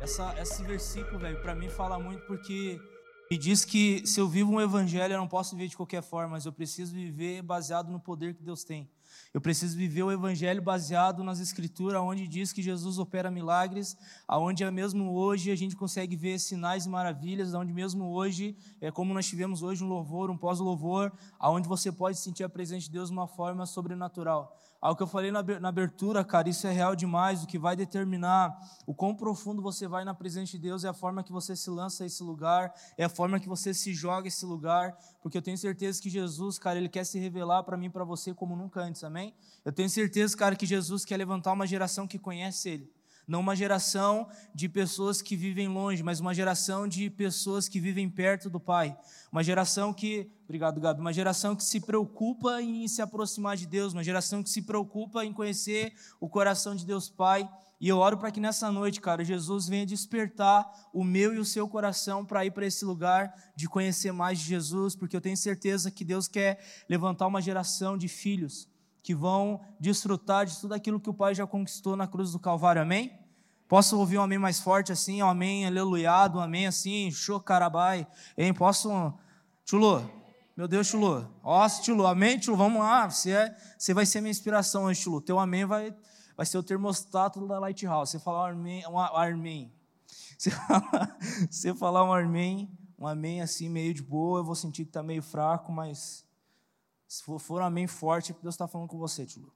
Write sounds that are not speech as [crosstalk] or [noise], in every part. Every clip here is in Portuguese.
Essa, esse versículo, velho, para mim fala muito porque me diz que se eu vivo um evangelho, eu não posso viver de qualquer forma, mas eu preciso viver baseado no poder que Deus tem. Eu preciso viver o evangelho baseado nas escrituras, onde diz que Jesus opera milagres, aonde é mesmo hoje a gente consegue ver sinais e maravilhas, aonde mesmo hoje, é como nós tivemos hoje um louvor, um pós-louvor, aonde você pode sentir a presença de Deus de uma forma sobrenatural. Algo que eu falei na abertura, cara, isso é real demais. O que vai determinar o quão profundo você vai na presença de Deus é a forma que você se lança a esse lugar, é a forma que você se joga a esse lugar, porque eu tenho certeza que Jesus, cara, ele quer se revelar para mim e para você como nunca antes, amém? Eu tenho certeza, cara, que Jesus quer levantar uma geração que conhece Ele. Não uma geração de pessoas que vivem longe, mas uma geração de pessoas que vivem perto do Pai. Uma geração que, obrigado Gabi, uma geração que se preocupa em se aproximar de Deus, uma geração que se preocupa em conhecer o coração de Deus Pai. E eu oro para que nessa noite, cara, Jesus venha despertar o meu e o seu coração para ir para esse lugar de conhecer mais de Jesus, porque eu tenho certeza que Deus quer levantar uma geração de filhos que vão desfrutar de tudo aquilo que o Pai já conquistou na cruz do Calvário, amém? Posso ouvir um amém mais forte assim, um amém aleluiado, um amém assim, chocarabai, hein? Posso, Chulo, meu Deus, Chulo, ó, Chulo, amém, Chulo, vamos lá, você, é, você vai ser minha inspiração hoje, Chulo, teu amém vai, vai ser o termostato da Lighthouse, você falar um amém, um amém. Você, [laughs] você falar um amém, um amém assim, meio de boa, eu vou sentir que está meio fraco, mas se for, for um amém forte, Deus está falando com você, Tilo.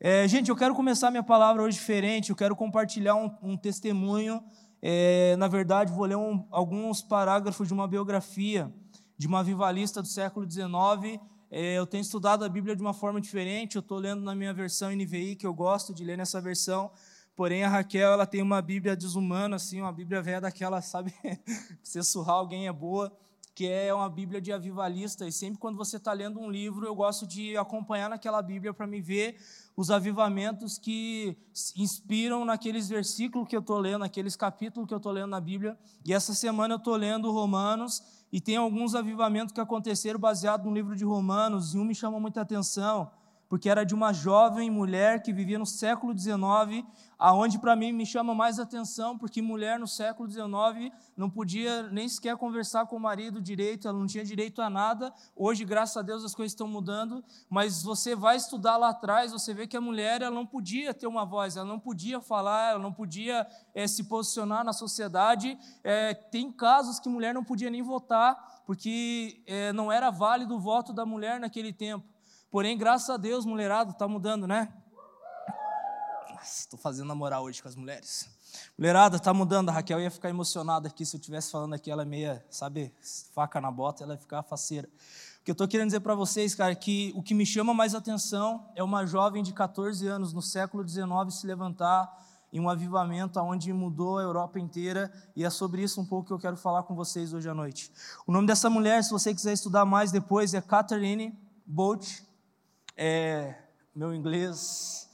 É, gente, eu quero começar minha palavra hoje diferente, eu quero compartilhar um, um testemunho. É, na verdade, vou ler um, alguns parágrafos de uma biografia de uma vivalista do século XIX. É, eu tenho estudado a Bíblia de uma forma diferente, eu estou lendo na minha versão NVI, que eu gosto de ler nessa versão. Porém, a Raquel ela tem uma Bíblia desumana, assim, uma Bíblia velha daquela, sabe? [laughs] Você surrar alguém é boa que é uma Bíblia de avivalista, e sempre quando você está lendo um livro, eu gosto de acompanhar naquela Bíblia para me ver os avivamentos que inspiram naqueles versículos que eu estou lendo, naqueles capítulos que eu estou lendo na Bíblia. E essa semana eu estou lendo Romanos, e tem alguns avivamentos que aconteceram baseado no livro de Romanos, e um me chama muita atenção porque era de uma jovem mulher que vivia no século XIX, aonde para mim me chama mais atenção, porque mulher no século XIX não podia nem sequer conversar com o marido direito, ela não tinha direito a nada. Hoje, graças a Deus, as coisas estão mudando, mas você vai estudar lá atrás, você vê que a mulher ela não podia ter uma voz, ela não podia falar, ela não podia é, se posicionar na sociedade. É, tem casos que mulher não podia nem votar, porque é, não era válido o voto da mulher naquele tempo. Porém, graças a Deus, mulherado, está mudando, né? Estou fazendo a moral hoje com as mulheres. Mulherada, está mudando. A Raquel ia ficar emocionada aqui se eu estivesse falando aqui, ela é meia, sabe, faca na bota, ela ia ficar faceira. O que eu estou querendo dizer para vocês, cara, é que o que me chama mais atenção é uma jovem de 14 anos, no século XIX, se levantar em um avivamento onde mudou a Europa inteira, e é sobre isso um pouco que eu quero falar com vocês hoje à noite. O nome dessa mulher, se você quiser estudar mais depois, é Catherine Bolt é, meu inglês,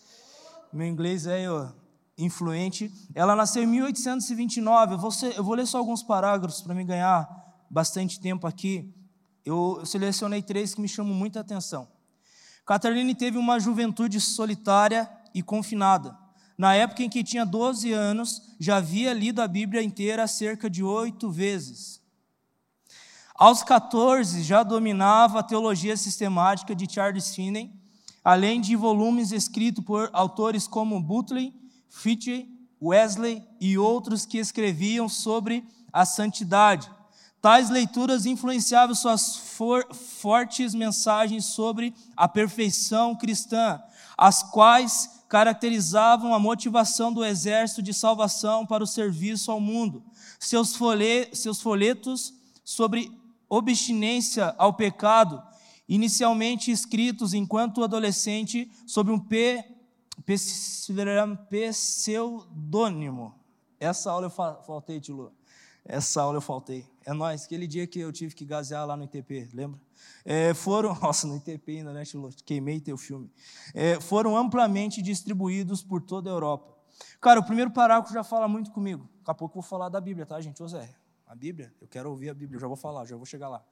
meu inglês é ó, influente. Ela nasceu em 1829. Eu vou, ser, eu vou ler só alguns parágrafos para me ganhar bastante tempo aqui. Eu, eu selecionei três que me chamam muita atenção. Catarina teve uma juventude solitária e confinada. Na época em que tinha 12 anos, já havia lido a Bíblia inteira cerca de oito vezes. Aos 14, já dominava a teologia sistemática de Charles Finney, além de volumes escritos por autores como Butler, Fichte, Wesley e outros que escreviam sobre a santidade. Tais leituras influenciavam suas for fortes mensagens sobre a perfeição cristã, as quais caracterizavam a motivação do exército de salvação para o serviço ao mundo. Seus, seus folhetos sobre obstinência ao pecado, inicialmente escritos enquanto adolescente sob um pseudônimo. Essa aula eu faltei, Tilo. Essa aula eu faltei. É nós. Aquele dia que eu tive que gasear lá no ITP, lembra? É, foram, [laughs] nossa, no ITP ainda, né, Tilo? Queimei teu filme. É, foram amplamente distribuídos por toda a Europa. Cara, o primeiro parágrafo já fala muito comigo. Daqui a pouco eu vou falar da Bíblia, tá, gente? Ô Zé, a Bíblia? Eu quero ouvir a Bíblia, eu já vou falar, já vou chegar lá.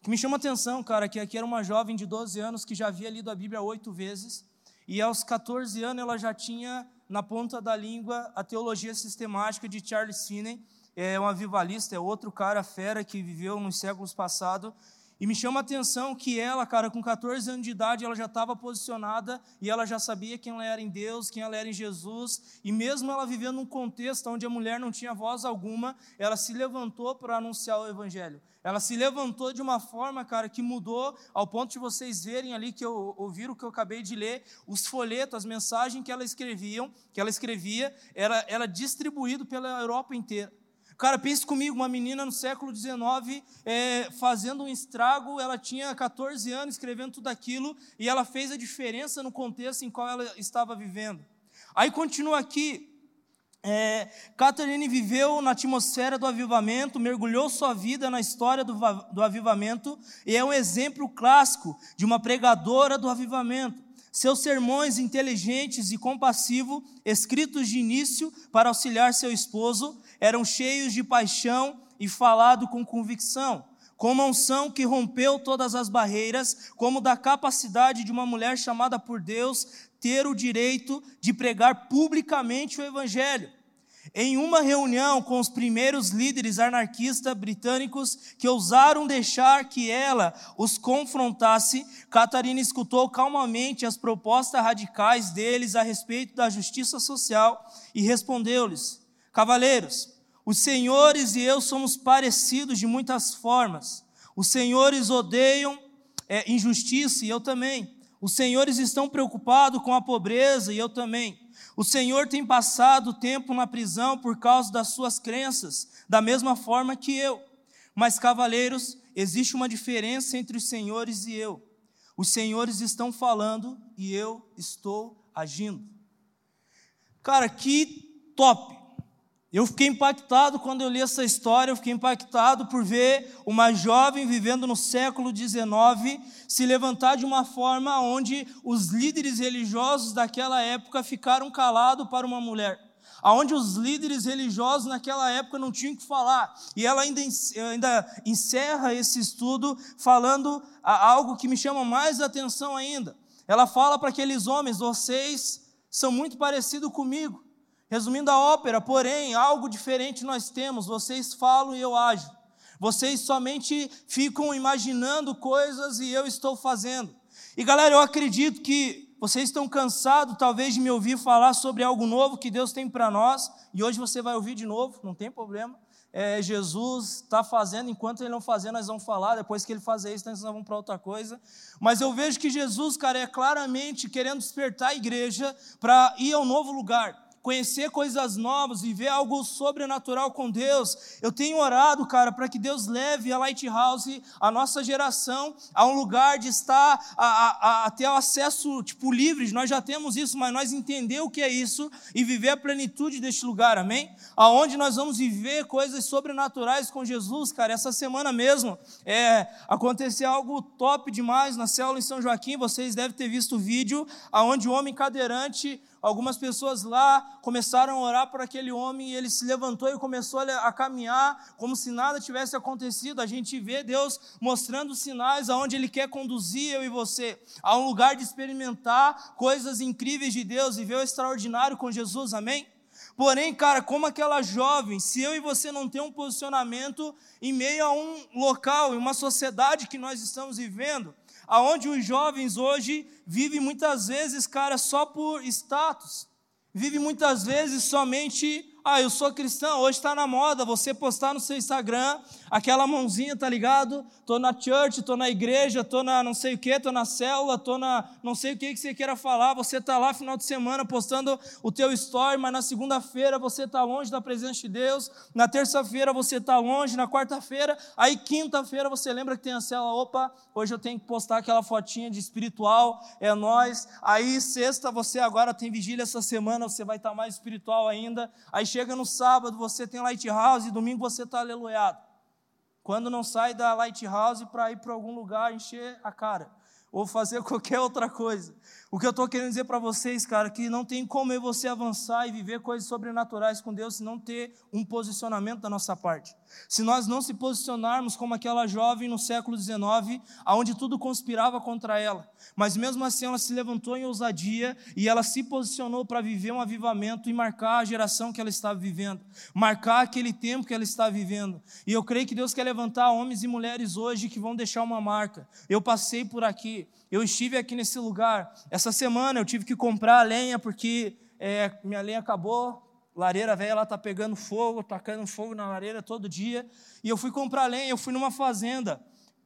O que me chama a atenção, cara, é que aqui era uma jovem de 12 anos que já havia lido a Bíblia oito vezes, e aos 14 anos ela já tinha na ponta da língua a teologia sistemática de Charles Finney, é um avivalista, é outro cara fera que viveu nos séculos passados, e me chama a atenção que ela, cara, com 14 anos de idade, ela já estava posicionada e ela já sabia quem ela era em Deus, quem ela era em Jesus. E mesmo ela vivendo num contexto onde a mulher não tinha voz alguma, ela se levantou para anunciar o Evangelho. Ela se levantou de uma forma, cara, que mudou ao ponto de vocês verem ali que eu ouviram o que eu acabei de ler, os folhetos, as mensagens que ela escreviam, que ela escrevia, era, era distribuído pela Europa inteira. Cara, pense comigo, uma menina no século XIX é, fazendo um estrago, ela tinha 14 anos escrevendo tudo aquilo e ela fez a diferença no contexto em qual ela estava vivendo. Aí continua aqui, é, Catherine viveu na atmosfera do avivamento, mergulhou sua vida na história do, do avivamento e é um exemplo clássico de uma pregadora do avivamento. Seus sermões inteligentes e compassivos, escritos de início para auxiliar seu esposo, eram cheios de paixão e falado com convicção, com uma unção que rompeu todas as barreiras, como da capacidade de uma mulher chamada por Deus ter o direito de pregar publicamente o evangelho. Em uma reunião com os primeiros líderes anarquistas britânicos que ousaram deixar que ela os confrontasse, Catarina escutou calmamente as propostas radicais deles a respeito da justiça social e respondeu-lhes: Cavaleiros, os senhores e eu somos parecidos de muitas formas. Os senhores odeiam é, injustiça e eu também. Os senhores estão preocupados com a pobreza e eu também. O Senhor tem passado tempo na prisão por causa das suas crenças, da mesma forma que eu. Mas, cavaleiros, existe uma diferença entre os senhores e eu. Os senhores estão falando e eu estou agindo. Cara, que top! Eu fiquei impactado quando eu li essa história, eu fiquei impactado por ver uma jovem vivendo no século XIX se levantar de uma forma onde os líderes religiosos daquela época ficaram calados para uma mulher. Aonde os líderes religiosos naquela época não tinham que falar. E ela ainda, ainda encerra esse estudo falando algo que me chama mais atenção ainda. Ela fala para aqueles homens: vocês são muito parecidos comigo. Resumindo a ópera, porém, algo diferente nós temos. Vocês falam e eu ajo. Vocês somente ficam imaginando coisas e eu estou fazendo. E galera, eu acredito que vocês estão cansados, talvez, de me ouvir falar sobre algo novo que Deus tem para nós. E hoje você vai ouvir de novo, não tem problema. É, Jesus está fazendo, enquanto ele não fazer, nós vamos falar. Depois que ele fazer isso, nós vamos para outra coisa. Mas eu vejo que Jesus, cara, é claramente querendo despertar a igreja para ir ao novo lugar conhecer coisas novas, viver algo sobrenatural com Deus. Eu tenho orado, cara, para que Deus leve a Lighthouse, a nossa geração, a um lugar de estar, a, a, a ter acesso tipo livre. Nós já temos isso, mas nós entender o que é isso e viver a plenitude deste lugar, amém? Aonde nós vamos viver coisas sobrenaturais com Jesus, cara. Essa semana mesmo é, aconteceu algo top demais na célula em São Joaquim. Vocês devem ter visto o vídeo aonde o homem cadeirante Algumas pessoas lá começaram a orar por aquele homem e ele se levantou e começou a caminhar como se nada tivesse acontecido. A gente vê Deus mostrando sinais aonde Ele quer conduzir eu e você a um lugar de experimentar coisas incríveis de Deus e ver o extraordinário com Jesus, amém? Porém, cara, como aquela jovem, se eu e você não tem um posicionamento em meio a um local, em uma sociedade que nós estamos vivendo, aonde os jovens hoje vivem muitas vezes, cara, só por status, vivem muitas vezes somente ah, eu sou cristão, hoje está na moda você postar no seu Instagram aquela mãozinha, tá ligado? Tô na church, tô na igreja, tô na não sei o que, tô na célula, tô na não sei o que que você queira falar. Você tá lá final de semana postando o teu story, mas na segunda-feira você tá longe da presença de Deus, na terça-feira você tá longe, na quarta-feira, aí quinta-feira você lembra que tem a célula, opa, hoje eu tenho que postar aquela fotinha de espiritual, é nós. Aí sexta você agora tem vigília essa semana, você vai estar tá mais espiritual ainda. Aí chega no sábado, você tem Lighthouse, e domingo você está aleluiado. Quando não sai da Lighthouse para ir para algum lugar encher a cara, ou fazer [laughs] qualquer outra coisa. O que eu estou querendo dizer para vocês, cara, que não tem como você avançar e viver coisas sobrenaturais com Deus se não ter um posicionamento da nossa parte. Se nós não se posicionarmos como aquela jovem no século XIX, aonde tudo conspirava contra ela, mas mesmo assim ela se levantou em ousadia e ela se posicionou para viver um avivamento e marcar a geração que ela estava vivendo, marcar aquele tempo que ela está vivendo. E eu creio que Deus quer levantar homens e mulheres hoje que vão deixar uma marca. Eu passei por aqui, eu estive aqui nesse lugar. Essa semana eu tive que comprar lenha porque é, minha lenha acabou, lareira velha lá tá pegando fogo, tacando fogo na lareira todo dia. E eu fui comprar lenha, eu fui numa fazenda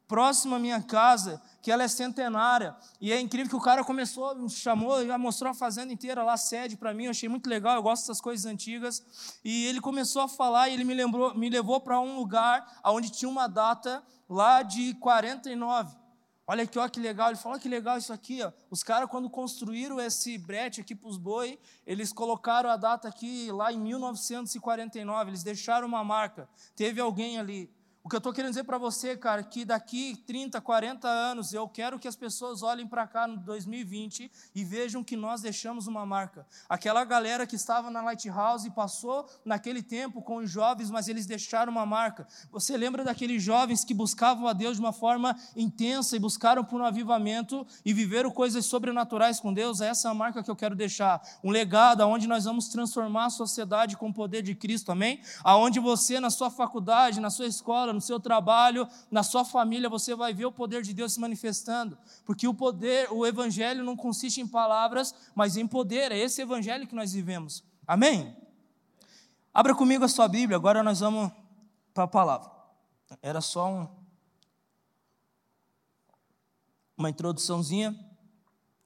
próxima à minha casa, que ela é centenária. E é incrível que o cara começou, me chamou, já mostrou a fazenda inteira lá, sede para mim, eu achei muito legal, eu gosto dessas coisas antigas. E ele começou a falar e ele me lembrou, me levou para um lugar onde tinha uma data lá de 49. Olha aqui, olha que legal. Ele falou: que legal isso aqui. Ó. Os caras, quando construíram esse brete aqui para os boi, eles colocaram a data aqui lá em 1949. Eles deixaram uma marca. Teve alguém ali. O que eu estou querendo dizer para você, cara, que daqui 30, 40 anos eu quero que as pessoas olhem para cá no 2020 e vejam que nós deixamos uma marca. Aquela galera que estava na Lighthouse passou naquele tempo com os jovens, mas eles deixaram uma marca. Você lembra daqueles jovens que buscavam a Deus de uma forma intensa e buscaram por um avivamento e viveram coisas sobrenaturais com Deus? Essa é a marca que eu quero deixar. Um legado onde nós vamos transformar a sociedade com o poder de Cristo, amém? Aonde você, na sua faculdade, na sua escola, no seu trabalho, na sua família, você vai ver o poder de Deus se manifestando, porque o poder, o evangelho não consiste em palavras, mas em poder. É esse evangelho que nós vivemos. Amém? Abra comigo a sua Bíblia, agora nós vamos para a palavra. Era só um, uma introduçãozinha.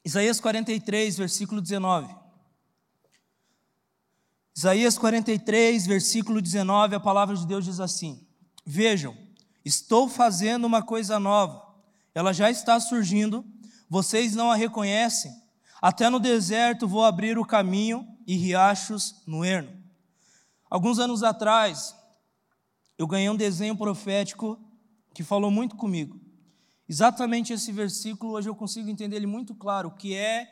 Isaías 43, versículo 19. Isaías 43, versículo 19, a palavra de Deus diz assim: Vejam, estou fazendo uma coisa nova. Ela já está surgindo, vocês não a reconhecem. Até no deserto vou abrir o caminho e riachos no ermo. Alguns anos atrás, eu ganhei um desenho profético que falou muito comigo. Exatamente esse versículo, hoje eu consigo entender ele muito claro, o que é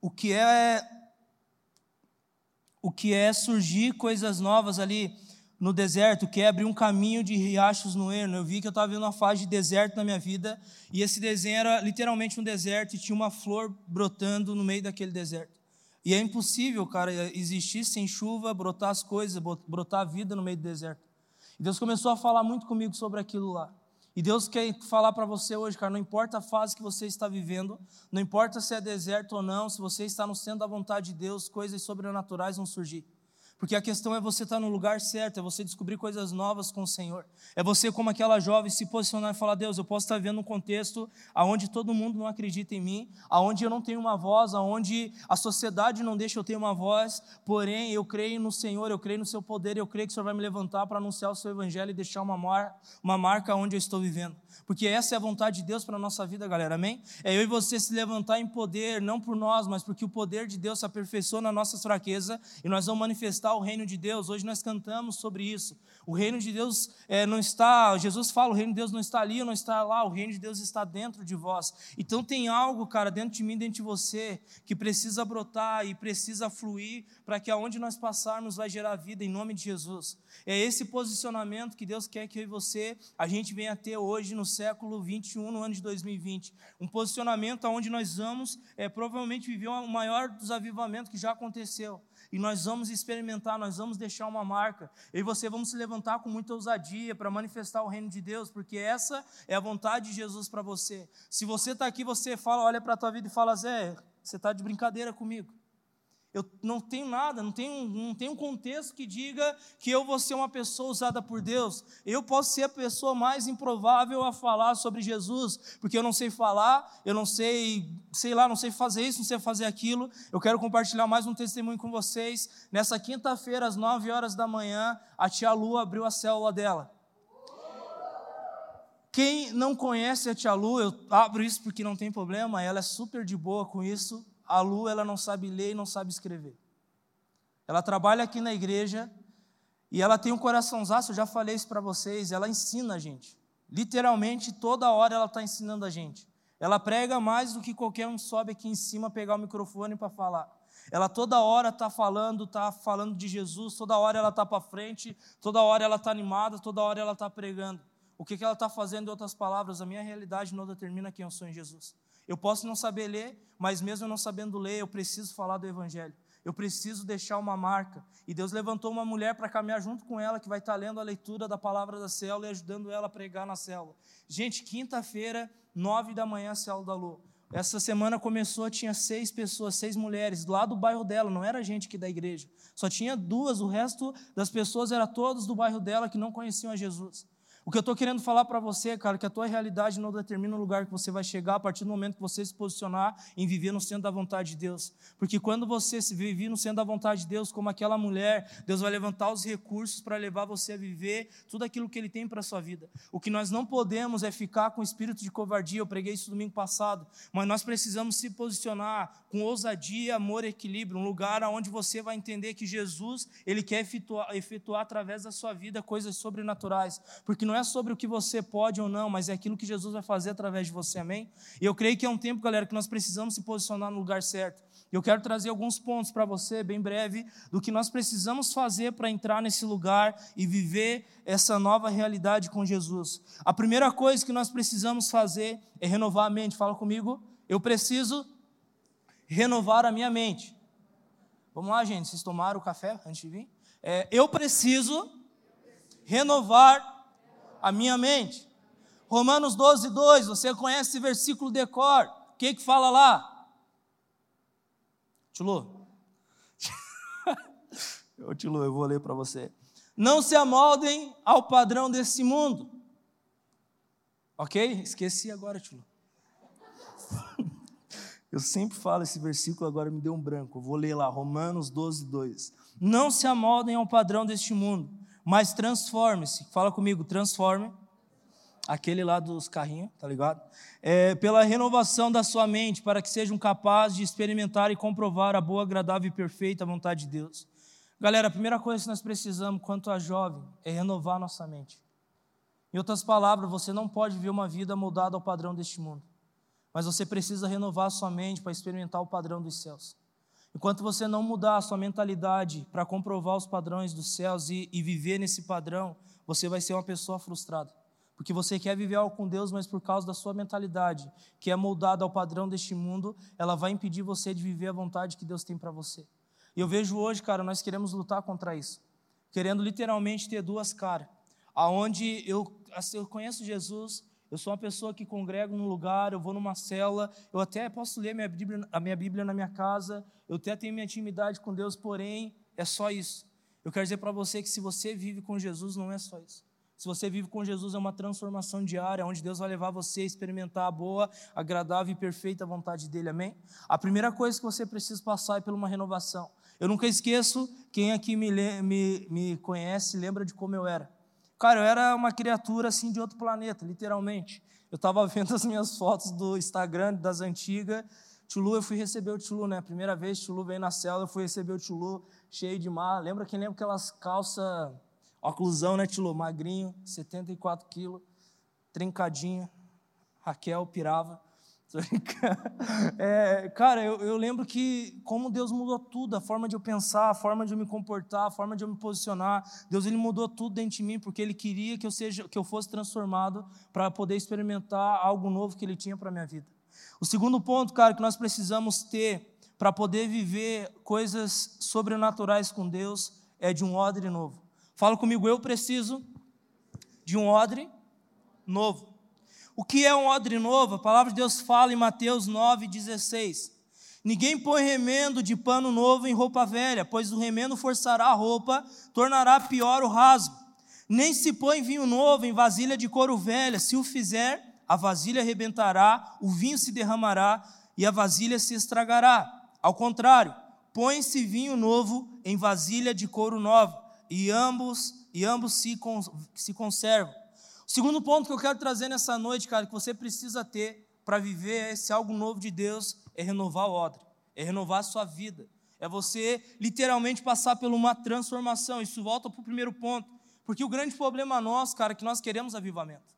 o que é o que é surgir coisas novas ali no deserto, que é um caminho de riachos no ermo. Eu vi que eu estava vendo uma fase de deserto na minha vida, e esse desenho era literalmente um deserto e tinha uma flor brotando no meio daquele deserto. E é impossível, cara, existir sem chuva, brotar as coisas, brotar a vida no meio do deserto. E Deus começou a falar muito comigo sobre aquilo lá. E Deus quer falar para você hoje, cara, não importa a fase que você está vivendo, não importa se é deserto ou não, se você está no centro da vontade de Deus, coisas sobrenaturais vão surgir. Porque a questão é você estar no lugar certo, é você descobrir coisas novas com o Senhor. É você, como aquela jovem, se posicionar e falar: Deus, eu posso estar vivendo um contexto onde todo mundo não acredita em mim, onde eu não tenho uma voz, onde a sociedade não deixa eu ter uma voz, porém eu creio no Senhor, eu creio no seu poder, eu creio que o Senhor vai me levantar para anunciar o seu evangelho e deixar uma, mar, uma marca onde eu estou vivendo. Porque essa é a vontade de Deus para a nossa vida, galera, amém? É eu e você se levantar em poder, não por nós, mas porque o poder de Deus se aperfeiçoa na nossa fraqueza e nós vamos manifestar o reino de Deus. Hoje nós cantamos sobre isso. O reino de Deus é, não está, Jesus fala, o reino de Deus não está ali, não está lá, o reino de Deus está dentro de vós. Então tem algo, cara, dentro de mim, dentro de você, que precisa brotar e precisa fluir para que aonde nós passarmos vai gerar vida em nome de Jesus. É esse posicionamento que Deus quer que eu e você, a gente venha ter hoje no século 21, no ano de 2020. Um posicionamento onde nós vamos é, provavelmente viver o maior dos avivamentos que já aconteceu e nós vamos experimentar, nós vamos deixar uma marca. Eu e você vamos se levantar com muita ousadia para manifestar o reino de Deus, porque essa é a vontade de Jesus para você. Se você está aqui, você fala, olha para a tua vida e fala, Zé, você está de brincadeira comigo. Eu não tenho nada, não tenho, não tenho um contexto que diga que eu vou ser uma pessoa usada por Deus. Eu posso ser a pessoa mais improvável a falar sobre Jesus, porque eu não sei falar, eu não sei, sei lá, não sei fazer isso, não sei fazer aquilo. Eu quero compartilhar mais um testemunho com vocês. Nessa quinta-feira, às 9 horas da manhã, a tia Lu abriu a célula dela. Quem não conhece a tia Lu, eu abro isso porque não tem problema, ela é super de boa com isso a Lu ela não sabe ler e não sabe escrever. Ela trabalha aqui na igreja e ela tem um coraçãozaço, eu já falei isso para vocês, ela ensina a gente. Literalmente, toda hora ela está ensinando a gente. Ela prega mais do que qualquer um sobe aqui em cima pegar o microfone para falar. Ela toda hora está falando, está falando de Jesus, toda hora ela está para frente, toda hora ela está animada, toda hora ela está pregando. O que, que ela está fazendo, em outras palavras? A minha realidade não determina quem eu sou em Jesus. Eu posso não saber ler, mas mesmo não sabendo ler, eu preciso falar do Evangelho. Eu preciso deixar uma marca. E Deus levantou uma mulher para caminhar junto com ela, que vai estar lendo a leitura da palavra da célula e ajudando ela a pregar na célula. Gente, quinta-feira, nove da manhã, célula da lua. Essa semana começou, tinha seis pessoas, seis mulheres, lá do bairro dela, não era gente aqui da igreja. Só tinha duas, o resto das pessoas era todos do bairro dela que não conheciam a Jesus. O que eu estou querendo falar para você, cara, que a tua realidade não determina o lugar que você vai chegar a partir do momento que você se posicionar em viver no centro da vontade de Deus. Porque quando você se vive no centro da vontade de Deus, como aquela mulher, Deus vai levantar os recursos para levar você a viver tudo aquilo que Ele tem para a sua vida. O que nós não podemos é ficar com espírito de covardia. Eu preguei isso domingo passado. Mas nós precisamos se posicionar com ousadia, amor e equilíbrio. Um lugar onde você vai entender que Jesus, Ele quer efetuar, efetuar através da sua vida coisas sobrenaturais. Porque não é é sobre o que você pode ou não, mas é aquilo que Jesus vai fazer através de você, amém? E eu creio que é um tempo, galera, que nós precisamos se posicionar no lugar certo. Eu quero trazer alguns pontos para você, bem breve, do que nós precisamos fazer para entrar nesse lugar e viver essa nova realidade com Jesus. A primeira coisa que nós precisamos fazer é renovar a mente. Fala comigo. Eu preciso renovar a minha mente. Vamos lá, gente. Vocês tomaram o café antes de vir? É, eu preciso renovar a minha mente. Romanos 12, 2, você conhece esse versículo de cor. O que que fala lá? Tilo. [laughs] Ô Tilo, eu vou ler para você. Não se amoldem ao padrão desse mundo. Ok? Esqueci agora, Tilo. [laughs] Eu sempre falo esse versículo, agora me deu um branco. Eu vou ler lá, Romanos 12, 2. Não se amoldem ao padrão deste mundo, mas transforme-se. Fala comigo, transforme. Aquele lá dos carrinhos, tá ligado? É, pela renovação da sua mente, para que sejam capazes de experimentar e comprovar a boa, agradável e perfeita vontade de Deus. Galera, a primeira coisa que nós precisamos, quanto a jovem, é renovar nossa mente. Em outras palavras, você não pode viver uma vida moldada ao padrão deste mundo, mas você precisa renovar sua mente para experimentar o padrão dos céus. Enquanto você não mudar a sua mentalidade para comprovar os padrões dos céus e, e, viver nesse padrão, você vai ser uma pessoa frustrada. Porque você quer viver algo com Deus, mas por causa da sua mentalidade, que é moldada ao padrão deste mundo, ela vai impedir você de viver a vontade que Deus tem para você. E eu vejo hoje, cara, nós queremos lutar contra isso. Querendo literalmente ter duas caras. Aonde eu, assim, eu conheço Jesus, eu sou uma pessoa que congrego num lugar, eu vou numa cela, eu até posso ler minha Bíblia, a minha Bíblia na minha casa, eu até tenho minha intimidade com Deus, porém, é só isso. Eu quero dizer para você que se você vive com Jesus, não é só isso. Se você vive com Jesus, é uma transformação diária, onde Deus vai levar você a experimentar a boa, agradável e perfeita vontade dEle, amém? A primeira coisa que você precisa passar é por uma renovação. Eu nunca esqueço, quem aqui me, me, me conhece, lembra de como eu era. Cara, eu era uma criatura assim de outro planeta, literalmente. Eu estava [laughs] vendo as minhas fotos do Instagram das antigas. Tulu, eu fui receber o Tulu, né? Primeira vez Tulu veio na cela, eu fui receber o Tulu cheio de mar. Lembra quem lembra aquelas calças, oclusão, né, Tulu? Magrinho, 74 quilos, trincadinho. Raquel pirava. [laughs] É, cara, eu, eu, lembro que como Deus mudou tudo, a forma de eu pensar, a forma de eu me comportar, a forma de eu me posicionar. Deus ele mudou tudo dentro de mim porque Ele queria que eu seja, que eu fosse transformado para poder experimentar algo novo que Ele tinha para minha vida. O segundo ponto, cara, que nós precisamos ter para poder viver coisas sobrenaturais com Deus é de um odre novo. Fala comigo, eu preciso de um odre novo. O que é um odre novo? A palavra de Deus fala em Mateus 9,16. Ninguém põe remendo de pano novo em roupa velha, pois o remendo forçará a roupa, tornará pior o rasgo. Nem se põe vinho novo em vasilha de couro velha, se o fizer, a vasilha arrebentará, o vinho se derramará e a vasilha se estragará. Ao contrário, põe-se vinho novo em vasilha de couro nova, e ambos e ambos se, se conservam. Segundo ponto que eu quero trazer nessa noite, cara, que você precisa ter para viver esse algo novo de Deus, é renovar o odre, é renovar a sua vida. É você literalmente passar por uma transformação. Isso volta para o primeiro ponto. Porque o grande problema nosso, cara, é que nós queremos avivamento.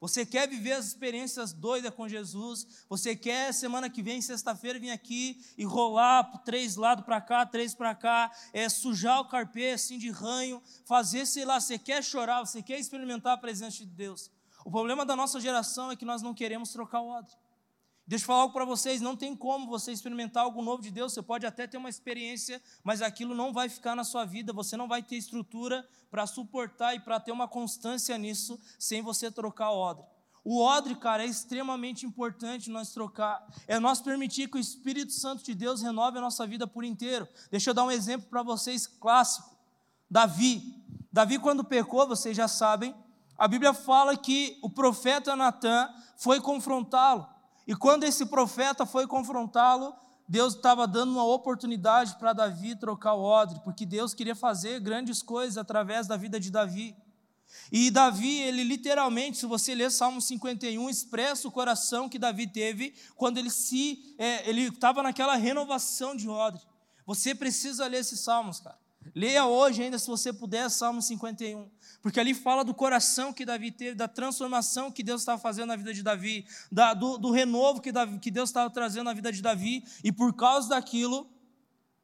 Você quer viver as experiências doidas com Jesus? Você quer semana que vem, sexta-feira, vir aqui e rolar três lados para cá, três para cá, é, sujar o carpê assim de ranho, fazer, sei lá, você quer chorar, você quer experimentar a presença de Deus. O problema da nossa geração é que nós não queremos trocar o odre. Deixa eu falar algo para vocês: não tem como você experimentar algo novo de Deus. Você pode até ter uma experiência, mas aquilo não vai ficar na sua vida. Você não vai ter estrutura para suportar e para ter uma constância nisso sem você trocar o odre. O odre, cara, é extremamente importante nós trocar. É nós permitir que o Espírito Santo de Deus renove a nossa vida por inteiro. Deixa eu dar um exemplo para vocês clássico. Davi. Davi, quando pecou, vocês já sabem, a Bíblia fala que o profeta Natan foi confrontá-lo. E quando esse profeta foi confrontá-lo, Deus estava dando uma oportunidade para Davi trocar o odre, porque Deus queria fazer grandes coisas através da vida de Davi. E Davi, ele literalmente, se você ler Salmo 51, expressa o coração que Davi teve quando ele se, é, ele estava naquela renovação de odre. Você precisa ler esses salmos, cara. Leia hoje ainda, se você puder, Salmo 51. Porque ali fala do coração que Davi teve, da transformação que Deus estava fazendo na vida de Davi, da, do, do, renovo que, Davi, que Deus estava trazendo na vida de Davi, e por causa daquilo,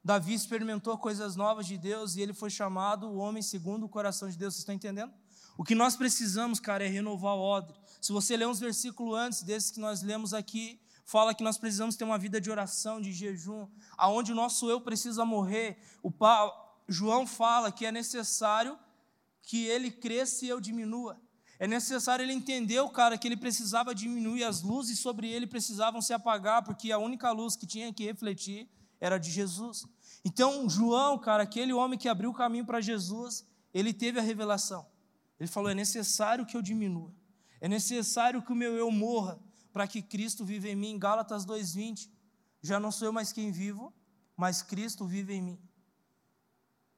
Davi experimentou coisas novas de Deus e ele foi chamado o homem segundo o coração de Deus. Vocês estão entendendo? O que nós precisamos, cara, é renovar o odre. Se você ler uns versículos antes desses que nós lemos aqui, fala que nós precisamos ter uma vida de oração, de jejum, aonde o nosso eu precisa morrer. O João fala que é necessário que ele cresça e eu diminua. É necessário ele entender, cara, que ele precisava diminuir, as luzes sobre ele precisavam se apagar, porque a única luz que tinha que refletir era de Jesus. Então, João, cara, aquele homem que abriu o caminho para Jesus, ele teve a revelação. Ele falou: é necessário que eu diminua, é necessário que o meu eu morra, para que Cristo viva em mim. Gálatas 2,20. Já não sou eu mais quem vivo, mas Cristo vive em mim.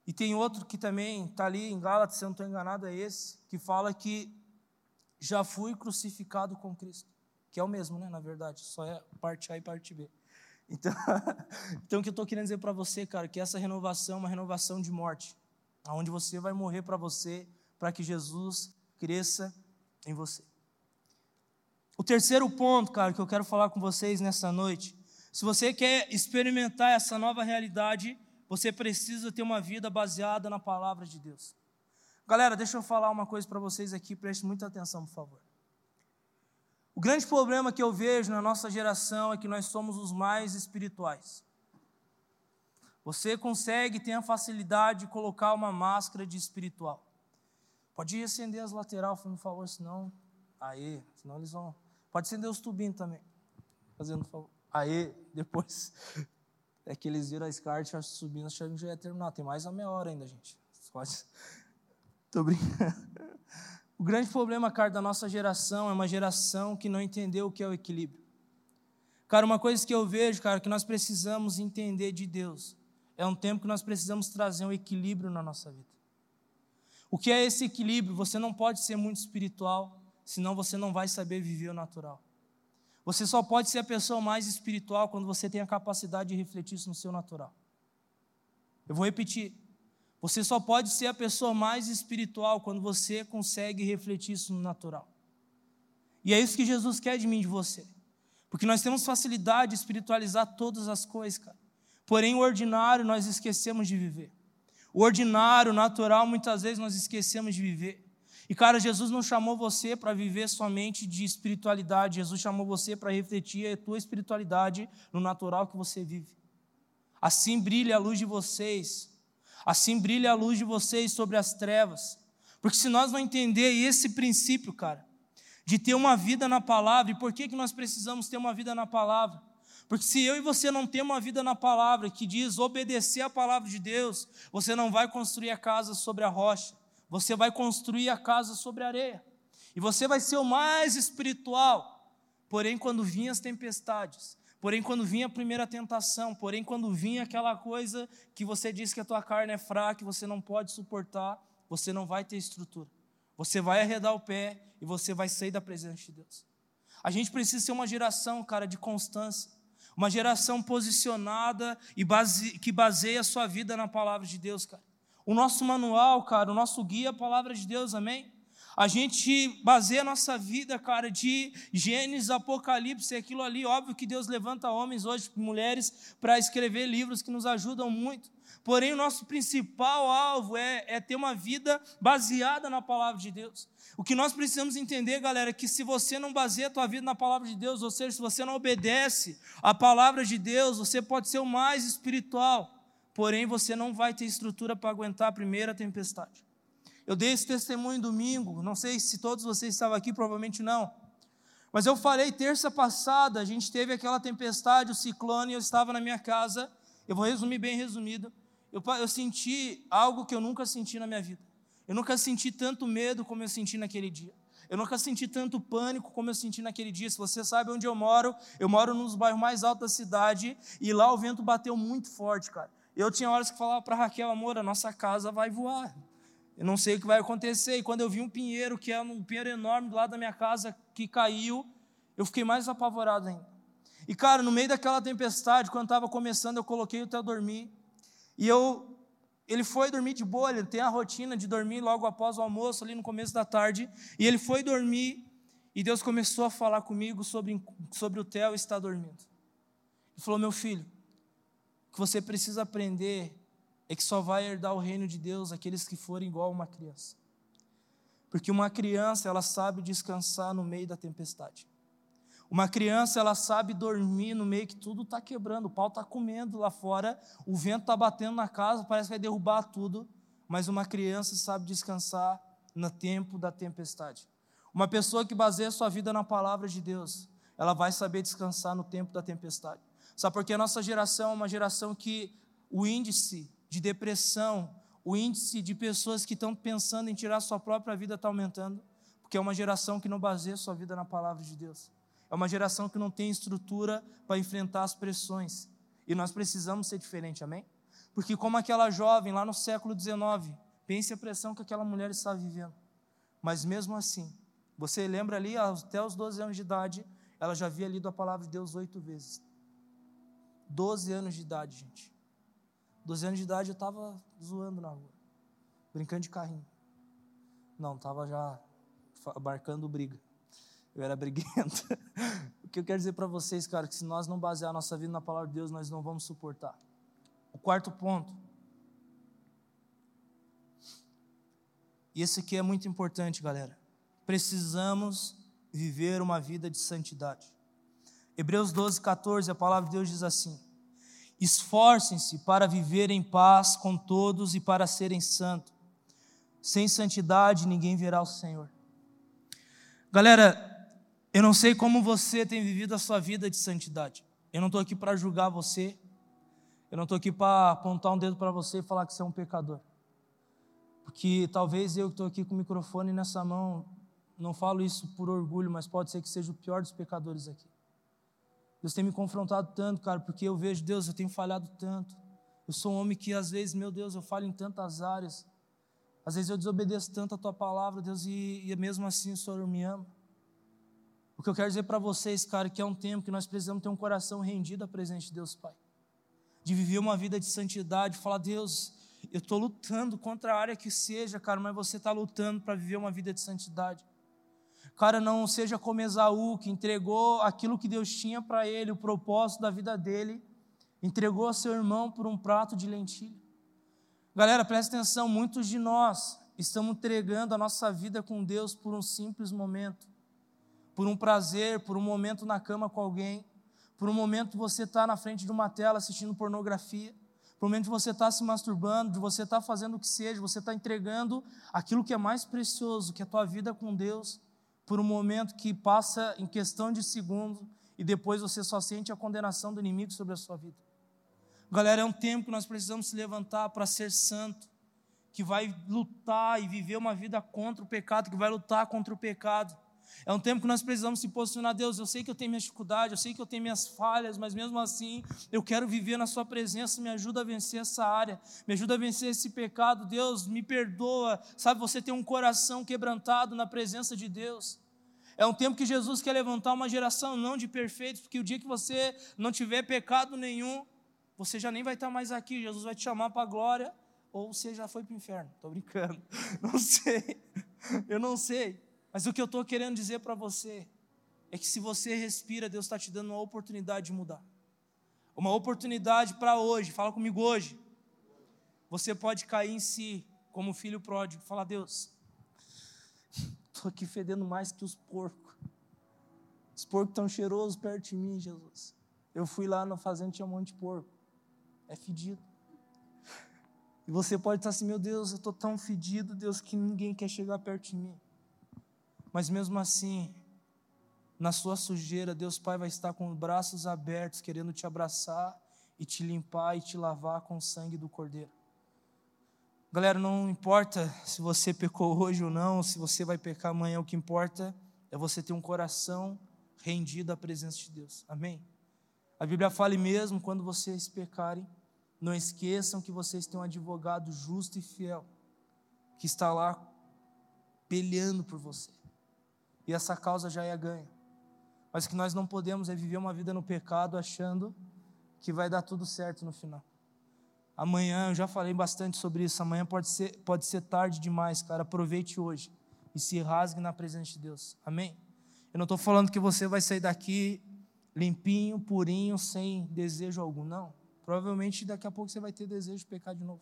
E tem outro que também está ali em Gálatas, se eu não estou enganado, é esse, que fala que já fui crucificado com Cristo. Que é o mesmo, né? Na verdade, só é parte A e parte B. Então, [laughs] então o que eu estou querendo dizer para você, cara, que essa renovação é uma renovação de morte, aonde você vai morrer para você, para que Jesus cresça em você. O terceiro ponto, cara, que eu quero falar com vocês nessa noite, se você quer experimentar essa nova realidade, você precisa ter uma vida baseada na palavra de Deus. Galera, deixa eu falar uma coisa para vocês aqui, preste muita atenção, por favor. O grande problema que eu vejo na nossa geração é que nós somos os mais espirituais. Você consegue ter a facilidade de colocar uma máscara de espiritual. Pode acender as laterais, por favor, senão. Aí, senão eles vão. Pode acender os tubinhos também. Fazendo favor. Aí, depois é que eles viram a SCART subindo, achando que já ia terminar. Tem mais uma meia hora ainda, gente. Pode... [laughs] Tô brincando. O grande problema, cara, da nossa geração é uma geração que não entendeu o que é o equilíbrio. Cara, uma coisa que eu vejo, cara, que nós precisamos entender de Deus é um tempo que nós precisamos trazer um equilíbrio na nossa vida. O que é esse equilíbrio? Você não pode ser muito espiritual, senão você não vai saber viver o natural. Você só pode ser a pessoa mais espiritual quando você tem a capacidade de refletir isso no seu natural. Eu vou repetir. Você só pode ser a pessoa mais espiritual quando você consegue refletir isso no natural. E é isso que Jesus quer de mim e de você. Porque nós temos facilidade de espiritualizar todas as coisas, cara. Porém, o ordinário nós esquecemos de viver. O ordinário, o natural, muitas vezes nós esquecemos de viver. E, cara, Jesus não chamou você para viver somente de espiritualidade, Jesus chamou você para refletir a tua espiritualidade no natural que você vive. Assim brilha a luz de vocês, assim brilha a luz de vocês sobre as trevas. Porque se nós não entender esse princípio, cara, de ter uma vida na palavra, e por que, que nós precisamos ter uma vida na palavra? Porque se eu e você não temos uma vida na palavra que diz obedecer a palavra de Deus, você não vai construir a casa sobre a rocha você vai construir a casa sobre areia. E você vai ser o mais espiritual. Porém, quando vinham as tempestades, porém, quando vinha a primeira tentação, porém, quando vinha aquela coisa que você diz que a tua carne é fraca, que você não pode suportar, você não vai ter estrutura. Você vai arredar o pé e você vai sair da presença de Deus. A gente precisa ser uma geração, cara, de constância. Uma geração posicionada e base, que baseia a sua vida na palavra de Deus, cara. O nosso manual, cara, o nosso guia é a palavra de Deus, amém? A gente baseia a nossa vida, cara, de Gênesis, Apocalipse, aquilo ali. Óbvio que Deus levanta homens hoje, mulheres, para escrever livros que nos ajudam muito. Porém, o nosso principal alvo é, é ter uma vida baseada na palavra de Deus. O que nós precisamos entender, galera, é que se você não baseia a tua vida na palavra de Deus, ou seja, se você não obedece à palavra de Deus, você pode ser o mais espiritual, porém você não vai ter estrutura para aguentar a primeira tempestade. Eu dei esse testemunho domingo, não sei se todos vocês estavam aqui, provavelmente não. Mas eu falei, terça passada, a gente teve aquela tempestade, o ciclone, eu estava na minha casa. Eu vou resumir bem resumido. Eu, eu senti algo que eu nunca senti na minha vida. Eu nunca senti tanto medo como eu senti naquele dia. Eu nunca senti tanto pânico como eu senti naquele dia. Se você sabe onde eu moro, eu moro nos bairros mais altos da cidade e lá o vento bateu muito forte, cara. Eu tinha horas que falava para Raquel, amor, a nossa casa vai voar. Eu não sei o que vai acontecer. E quando eu vi um pinheiro, que é um pinheiro enorme do lado da minha casa, que caiu, eu fiquei mais apavorado ainda. E, cara, no meio daquela tempestade, quando estava começando, eu coloquei o Theo dormir. E eu, ele foi dormir de boa, ele tem a rotina de dormir logo após o almoço, ali no começo da tarde. E ele foi dormir, e Deus começou a falar comigo sobre, sobre o Theo estar dormindo. Ele falou: Meu filho, que você precisa aprender é que só vai herdar o reino de Deus aqueles que forem igual uma criança. Porque uma criança, ela sabe descansar no meio da tempestade. Uma criança, ela sabe dormir no meio que tudo está quebrando, o pau está comendo lá fora, o vento está batendo na casa, parece que vai derrubar tudo, mas uma criança sabe descansar no tempo da tempestade. Uma pessoa que baseia sua vida na palavra de Deus, ela vai saber descansar no tempo da tempestade. Sabe por que a nossa geração é uma geração que o índice de depressão, o índice de pessoas que estão pensando em tirar sua própria vida está aumentando, porque é uma geração que não baseia sua vida na palavra de Deus. É uma geração que não tem estrutura para enfrentar as pressões. E nós precisamos ser diferente, amém? Porque, como aquela jovem lá no século XIX, pense a pressão que aquela mulher está vivendo. Mas mesmo assim, você lembra ali, até os 12 anos de idade, ela já havia lido a palavra de Deus oito vezes. 12 anos de idade, gente. 12 anos de idade eu estava zoando na rua, brincando de carrinho. Não, estava já marcando briga. Eu era briguento. [laughs] o que eu quero dizer para vocês, cara, é que se nós não basear nossa vida na palavra de Deus, nós não vamos suportar. O quarto ponto. E esse aqui é muito importante, galera. Precisamos viver uma vida de santidade. Hebreus 12, 14, a palavra de Deus diz assim: Esforcem-se para viver em paz com todos e para serem santos. Sem santidade ninguém verá o Senhor. Galera, eu não sei como você tem vivido a sua vida de santidade. Eu não estou aqui para julgar você. Eu não estou aqui para apontar um dedo para você e falar que você é um pecador. Porque talvez eu que estou aqui com o microfone nessa mão, não falo isso por orgulho, mas pode ser que seja o pior dos pecadores aqui. Deus tem me confrontado tanto, cara, porque eu vejo, Deus, eu tenho falhado tanto. Eu sou um homem que às vezes, meu Deus, eu falho em tantas áreas. Às vezes eu desobedeço tanto a tua palavra, Deus, e, e mesmo assim o Senhor me ama. O que eu quero dizer para vocês, cara, que é um tempo que nós precisamos ter um coração rendido à presença de Deus Pai. De viver uma vida de santidade, falar, Deus, eu estou lutando contra a área que seja, cara, mas você está lutando para viver uma vida de santidade. Cara, não seja como Esaú, que entregou aquilo que Deus tinha para ele, o propósito da vida dele, entregou a seu irmão por um prato de lentilha. Galera, presta atenção, muitos de nós estamos entregando a nossa vida com Deus por um simples momento, por um prazer, por um momento na cama com alguém, por um momento você está na frente de uma tela assistindo pornografia, por um momento você está se masturbando, de você está fazendo o que seja, você está entregando aquilo que é mais precioso, que é a tua vida com Deus, por um momento que passa em questão de segundo e depois você só sente a condenação do inimigo sobre a sua vida. Galera, é um tempo que nós precisamos se levantar para ser santo, que vai lutar e viver uma vida contra o pecado, que vai lutar contra o pecado. É um tempo que nós precisamos se posicionar, Deus, eu sei que eu tenho minhas dificuldades, eu sei que eu tenho minhas falhas, mas mesmo assim, eu quero viver na sua presença, me ajuda a vencer essa área, me ajuda a vencer esse pecado, Deus, me perdoa. Sabe, você tem um coração quebrantado na presença de Deus. É um tempo que Jesus quer levantar uma geração não de perfeitos, porque o dia que você não tiver pecado nenhum, você já nem vai estar mais aqui. Jesus vai te chamar para a glória, ou você já foi para o inferno. Estou brincando. [laughs] Não sei. Eu não sei. Mas o que eu estou querendo dizer para você é que se você respira, Deus está te dando uma oportunidade de mudar. Uma oportunidade para hoje. Fala comigo hoje. Você pode cair em si, como filho pródigo, falar: Deus, [laughs] estou aqui fedendo mais que os porcos. Os porcos estão cheirosos perto de mim, Jesus. Eu fui lá na fazenda tinha um monte de porco. É fedido. E você pode estar assim: Meu Deus, eu estou tão fedido, Deus, que ninguém quer chegar perto de mim. Mas mesmo assim, na sua sujeira, Deus Pai vai estar com os braços abertos, querendo te abraçar e te limpar e te lavar com o sangue do Cordeiro. Galera, não importa se você pecou hoje ou não, se você vai pecar amanhã, o que importa é você ter um coração rendido à presença de Deus. Amém? A Bíblia fala e mesmo quando vocês pecarem, não esqueçam que vocês têm um advogado justo e fiel, que está lá peleando por você. E essa causa já é ganha. Mas que nós não podemos é viver uma vida no pecado achando que vai dar tudo certo no final. Amanhã, eu já falei bastante sobre isso, amanhã pode ser, pode ser tarde demais, cara. Aproveite hoje e se rasgue na presença de Deus. Amém? Eu não estou falando que você vai sair daqui limpinho, purinho, sem desejo algum. Não. Provavelmente daqui a pouco você vai ter desejo de pecar de novo.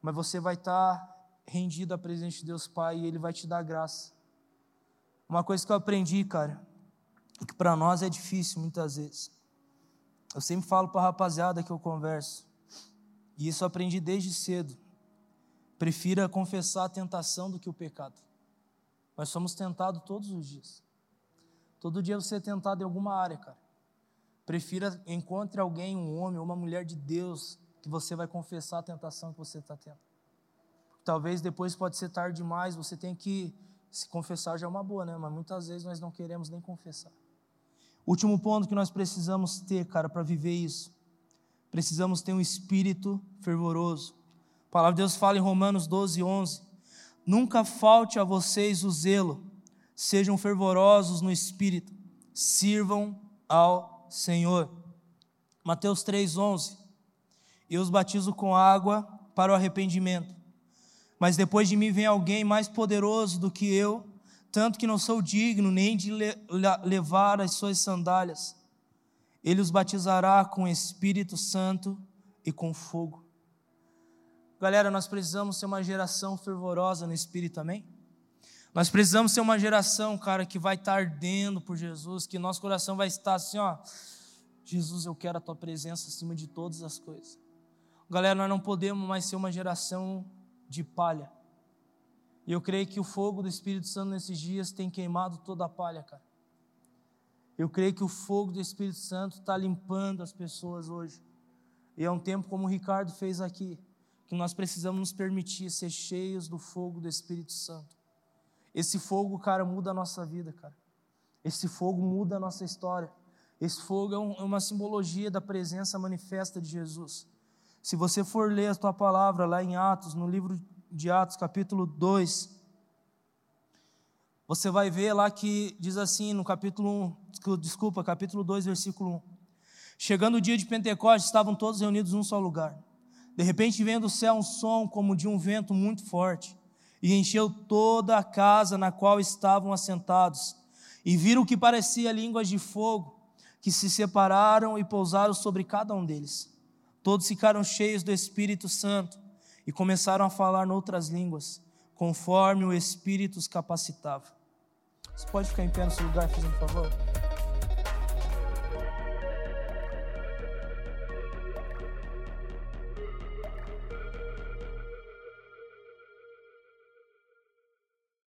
Mas você vai estar rendido à presença de Deus Pai e Ele vai te dar graça. Uma coisa que eu aprendi, cara, que para nós é difícil muitas vezes. Eu sempre falo para a rapaziada que eu converso. E isso eu aprendi desde cedo. Prefira confessar a tentação do que o pecado. Nós somos tentados todos os dias. Todo dia você é tentado em alguma área, cara. Prefira encontre alguém, um homem ou uma mulher de Deus, que você vai confessar a tentação que você está tendo. Talvez depois pode ser tarde demais, você tem que se confessar já é uma boa, né? Mas muitas vezes nós não queremos nem confessar. Último ponto que nós precisamos ter, cara, para viver isso precisamos ter um espírito fervoroso. A palavra de Deus fala em Romanos 12, 11: Nunca falte a vocês o zelo, sejam fervorosos no espírito, sirvam ao Senhor. Mateus 3, 11: Eu os batizo com água para o arrependimento, mas depois de mim vem alguém mais poderoso do que eu, tanto que não sou digno nem de levar as suas sandálias. Ele os batizará com Espírito Santo e com fogo. Galera, nós precisamos ser uma geração fervorosa no Espírito, amém? Nós precisamos ser uma geração, cara, que vai estar ardendo por Jesus, que nosso coração vai estar assim, ó. Jesus, eu quero a tua presença acima de todas as coisas. Galera, nós não podemos mais ser uma geração de palha. E eu creio que o fogo do Espírito Santo nesses dias tem queimado toda a palha, cara. Eu creio que o fogo do Espírito Santo está limpando as pessoas hoje. E é um tempo como o Ricardo fez aqui, que nós precisamos nos permitir ser cheios do fogo do Espírito Santo. Esse fogo, cara, muda a nossa vida, cara. Esse fogo muda a nossa história. Esse fogo é, é uma simbologia da presença manifesta de Jesus. Se você for ler a tua palavra lá em Atos, no livro de Atos, capítulo 2, você vai ver lá que diz assim no capítulo 1, desculpa, capítulo 2, versículo 1. Chegando o dia de Pentecostes, estavam todos reunidos num só lugar. De repente veio do céu um som como de um vento muito forte, e encheu toda a casa na qual estavam assentados. E viram o que parecia línguas de fogo, que se separaram e pousaram sobre cada um deles. Todos ficaram cheios do Espírito Santo e começaram a falar noutras línguas, conforme o Espírito os capacitava. Você pode ficar em pé no seu lugar, fazendo um favor?